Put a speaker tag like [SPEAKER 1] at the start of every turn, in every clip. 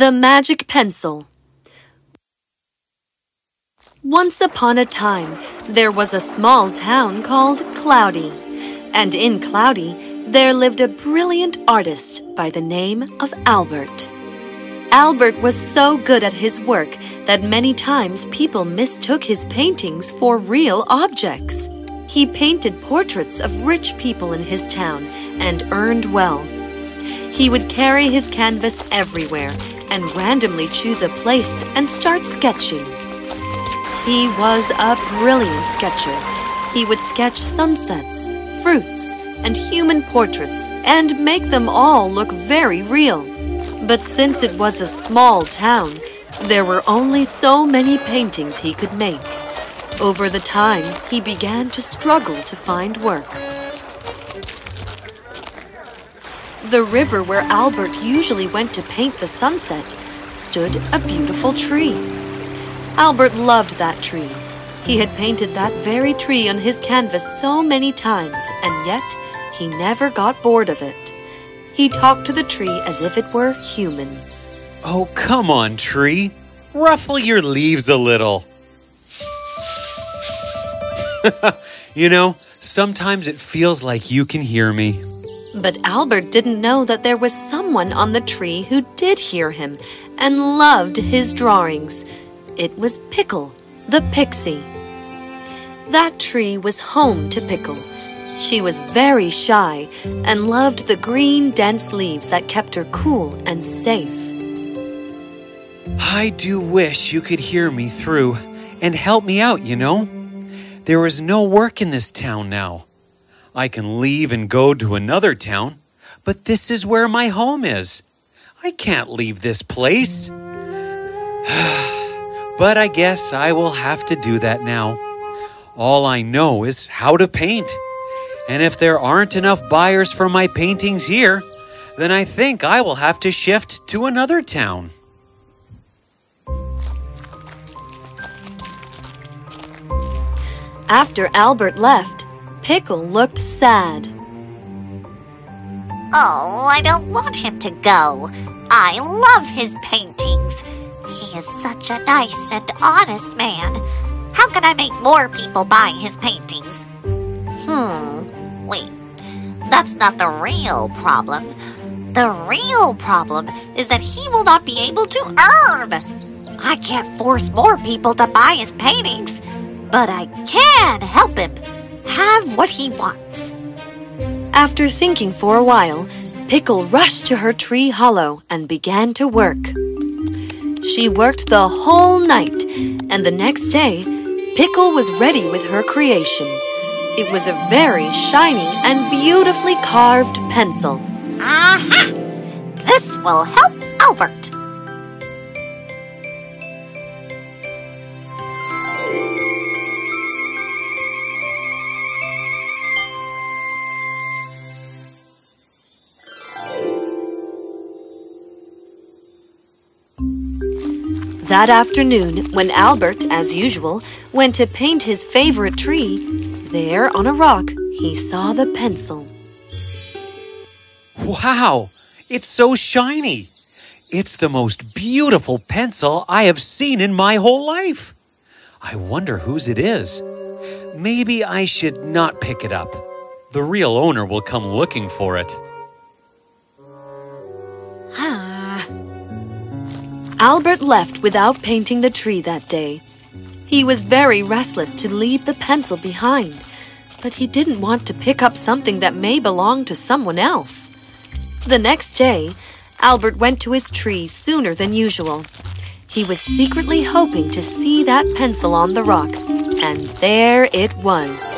[SPEAKER 1] The Magic Pencil Once upon a time, there was a small town called Cloudy. And in Cloudy, there lived a brilliant artist by the name of Albert. Albert was so good at his work that many times people mistook his paintings for real objects. He painted portraits of rich people in his town and earned well. He would carry his canvas everywhere and randomly choose a place and start sketching. He was a brilliant sketcher. He would sketch sunsets, fruits, and human portraits and make them all look very real. But since it was a small town, there were only so many paintings he could make. Over the time, he began to struggle to find work. The river where Albert usually went to paint the sunset stood a beautiful tree. Albert loved that tree. He had painted that very tree on his canvas so many times, and yet he never got bored of it. He talked to the tree as if it were human.
[SPEAKER 2] Oh, come on, tree. Ruffle your leaves a little. you know, sometimes it feels like you can hear me.
[SPEAKER 1] But Albert didn't know that there was someone on the tree who did hear him and loved his drawings. It was Pickle, the pixie. That tree was home to Pickle. She was very shy and loved the green, dense leaves that kept her cool and safe.
[SPEAKER 2] I do wish you could hear me through and help me out, you know. There is no work in this town now. I can leave and go to another town, but this is where my home is. I can't leave this place. but I guess I will have to do that now. All I know is how to paint. And if there aren't enough buyers for my paintings here, then I think I will have to shift to another town.
[SPEAKER 1] After Albert left, Pickle looked sad.
[SPEAKER 3] Oh, I don't want him to go. I love his paintings. He is such a nice and honest man. How can I make more people buy his paintings? Hmm, wait. That's not the real problem. The real problem is that he will not be able to earn. I can't force more people to buy his paintings, but I can help him have what he wants.
[SPEAKER 1] After thinking for a while, Pickle rushed to her tree hollow and began to work. She worked the whole night, and the next day, Pickle was ready with her creation. It was a very shiny and beautifully carved pencil.
[SPEAKER 3] Aha! This will help Albert.
[SPEAKER 1] That afternoon, when Albert, as usual, went to paint his favorite tree, there on a rock he saw the pencil.
[SPEAKER 2] Wow, it's so shiny. It's the most beautiful pencil I have seen in my whole life. I wonder whose it is. Maybe I should not pick it up. The real owner will come looking for it.
[SPEAKER 1] Albert left without painting the tree that day. He was very restless to leave the pencil behind, but he didn't want to pick up something that may belong to someone else. The next day, Albert went to his tree sooner than usual. He was secretly hoping to see that pencil on the rock, and there it was.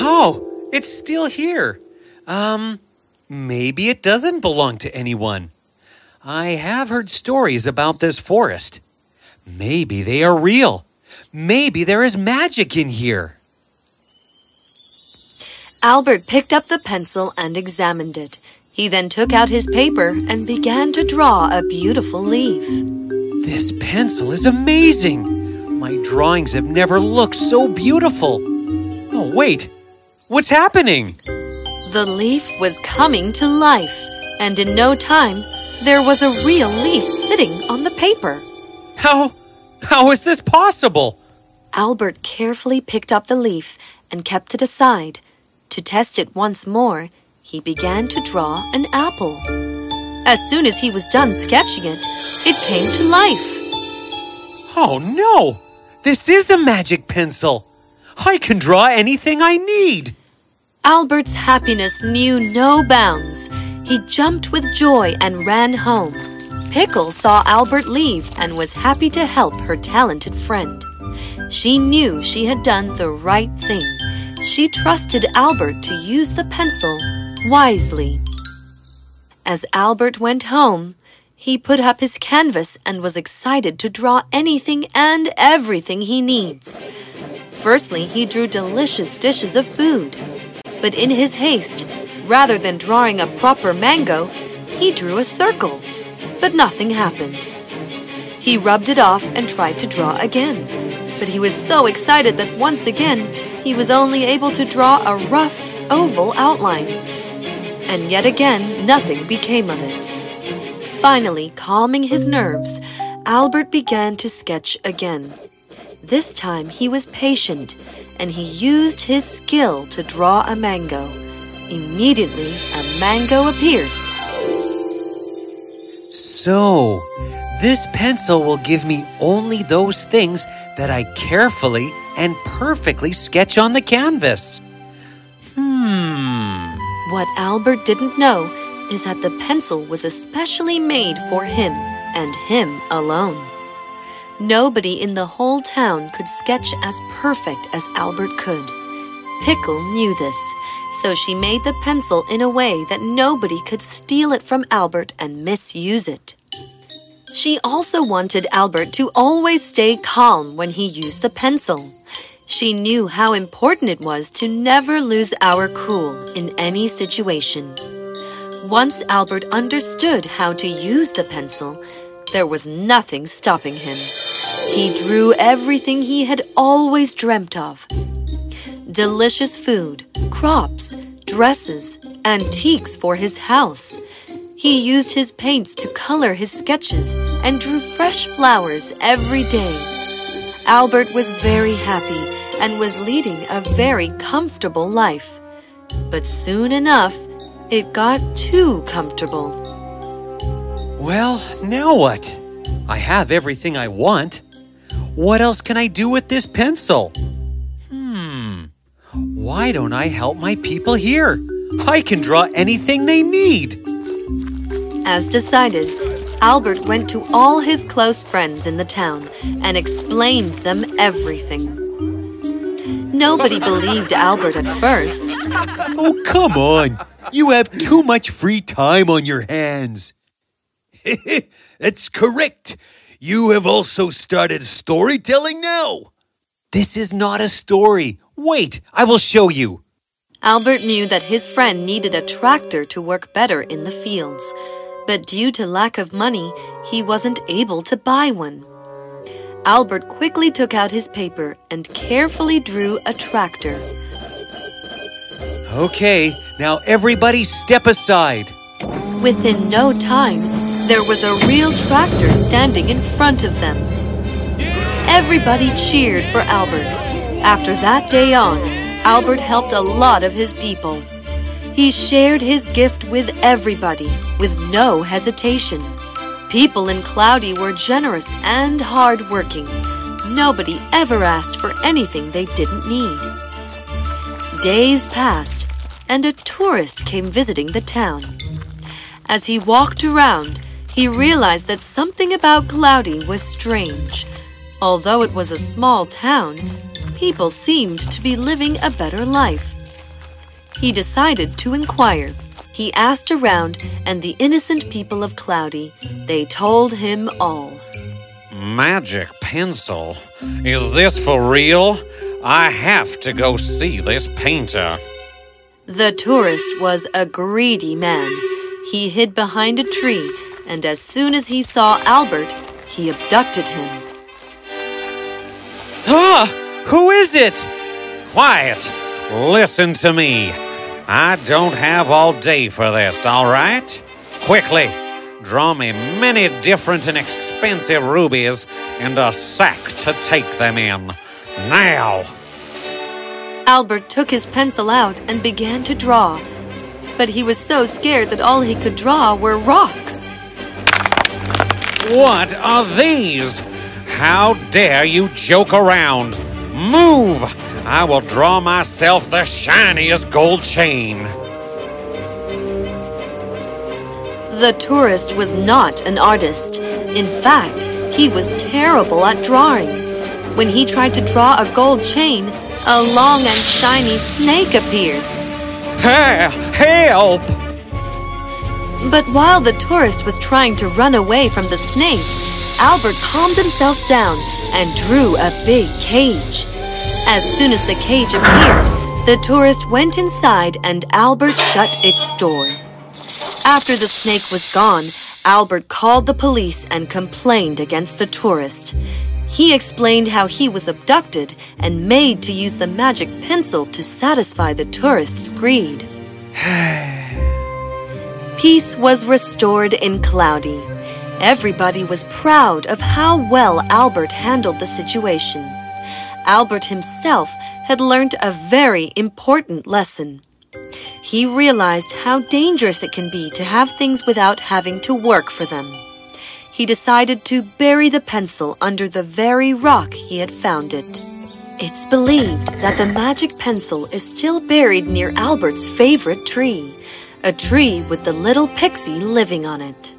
[SPEAKER 2] Oh, it's still here. Um, maybe it doesn't belong to anyone. I have heard stories about this forest. Maybe they are real. Maybe there is magic in here.
[SPEAKER 1] Albert picked up the pencil and examined it. He then took out his paper and began to draw a beautiful leaf.
[SPEAKER 2] This pencil is amazing. My drawings have never looked so beautiful. Oh, wait. What's happening?
[SPEAKER 1] The leaf was coming to life, and in no time, there was a real leaf sitting on the paper.
[SPEAKER 2] How? How is this possible?
[SPEAKER 1] Albert carefully picked up the leaf and kept it aside. To test it once more, he began to draw an apple. As soon as he was done sketching it, it came to life.
[SPEAKER 2] Oh no! This is a magic pencil! I can draw anything I need!
[SPEAKER 1] Albert's happiness knew no bounds. He jumped with joy and ran home. Pickle saw Albert leave and was happy to help her talented friend. She knew she had done the right thing. She trusted Albert to use the pencil wisely. As Albert went home, he put up his canvas and was excited to draw anything and everything he needs. Firstly, he drew delicious dishes of food. But in his haste, rather than drawing a proper mango, he drew a circle. But nothing happened. He rubbed it off and tried to draw again. But he was so excited that once again, he was only able to draw a rough, oval outline. And yet again, nothing became of it. Finally, calming his nerves, Albert began to sketch again. This time he was patient and he used his skill to draw a mango. Immediately, a mango appeared.
[SPEAKER 2] So, this pencil will give me only those things that I carefully and perfectly sketch on the canvas. Hmm.
[SPEAKER 1] What Albert didn't know is that the pencil was especially made for him and him alone. Nobody in the whole town could sketch as perfect as Albert could. Pickle knew this, so she made the pencil in a way that nobody could steal it from Albert and misuse it. She also wanted Albert to always stay calm when he used the pencil. She knew how important it was to never lose our cool in any situation. Once Albert understood how to use the pencil, there was nothing stopping him. He drew everything he had always dreamt of delicious food, crops, dresses, antiques for his house. He used his paints to color his sketches and drew fresh flowers every day. Albert was very happy and was leading a very comfortable life. But soon enough, it got too comfortable.
[SPEAKER 2] Well, now what? I have everything I want. What else can I do with this pencil? Why don't I help my people here? I can draw anything they need.
[SPEAKER 1] As decided, Albert went to all his close friends in the town and explained them everything. Nobody believed Albert at first.
[SPEAKER 2] Oh, come on. You have too much free time on your hands.
[SPEAKER 4] That's correct. You have also started storytelling now.
[SPEAKER 2] This is not a story. Wait, I will show you.
[SPEAKER 1] Albert knew that his friend needed a tractor to work better in the fields, but due to lack of money, he wasn't able to buy one. Albert quickly took out his paper and carefully drew a tractor.
[SPEAKER 2] Okay, now everybody step aside.
[SPEAKER 1] Within no time, there was a real tractor standing in front of them. Everybody cheered for Albert. After that day on, Albert helped a lot of his people. He shared his gift with everybody with no hesitation. People in Cloudy were generous and hardworking. Nobody ever asked for anything they didn't need. Days passed, and a tourist came visiting the town. As he walked around, he realized that something about Cloudy was strange. Although it was a small town, people seemed to be living a better life. He decided to inquire. He asked around, and the innocent people of Cloudy, they told him all.
[SPEAKER 5] Magic pencil? Is this for real? I have to go see this painter.
[SPEAKER 1] The tourist was a greedy man. He hid behind a tree, and as soon as he saw Albert, he abducted him.
[SPEAKER 2] Ah! Who is it?
[SPEAKER 5] Quiet! Listen to me. I don't have all day for this, all right? Quickly,
[SPEAKER 2] Draw me many different and expensive rubies and a sack to take them in. Now!
[SPEAKER 1] Albert took his pencil out and began to draw. But he was so scared that all he could draw were rocks.
[SPEAKER 2] What are these? How dare you joke around? Move! I will draw myself the shiniest gold chain.
[SPEAKER 1] The tourist was not an artist. In fact, he was terrible at drawing. When he tried to draw a gold chain, a long and shiny snake appeared.
[SPEAKER 2] Help!
[SPEAKER 1] But while the tourist was trying to run away from the snake, Albert calmed himself down and drew a big cage. As soon as the cage appeared, the tourist went inside and Albert shut its door. After the snake was gone, Albert called the police and complained against the tourist. He explained how he was abducted and made to use the magic pencil to satisfy the tourist's greed. Peace was restored in Cloudy. Everybody was proud of how well Albert handled the situation. Albert himself had learned a very important lesson. He realized how dangerous it can be to have things without having to work for them. He decided to bury the pencil under the very rock he had found it. It's believed that the magic pencil is still buried near Albert's favorite tree, a tree with the little pixie living on it.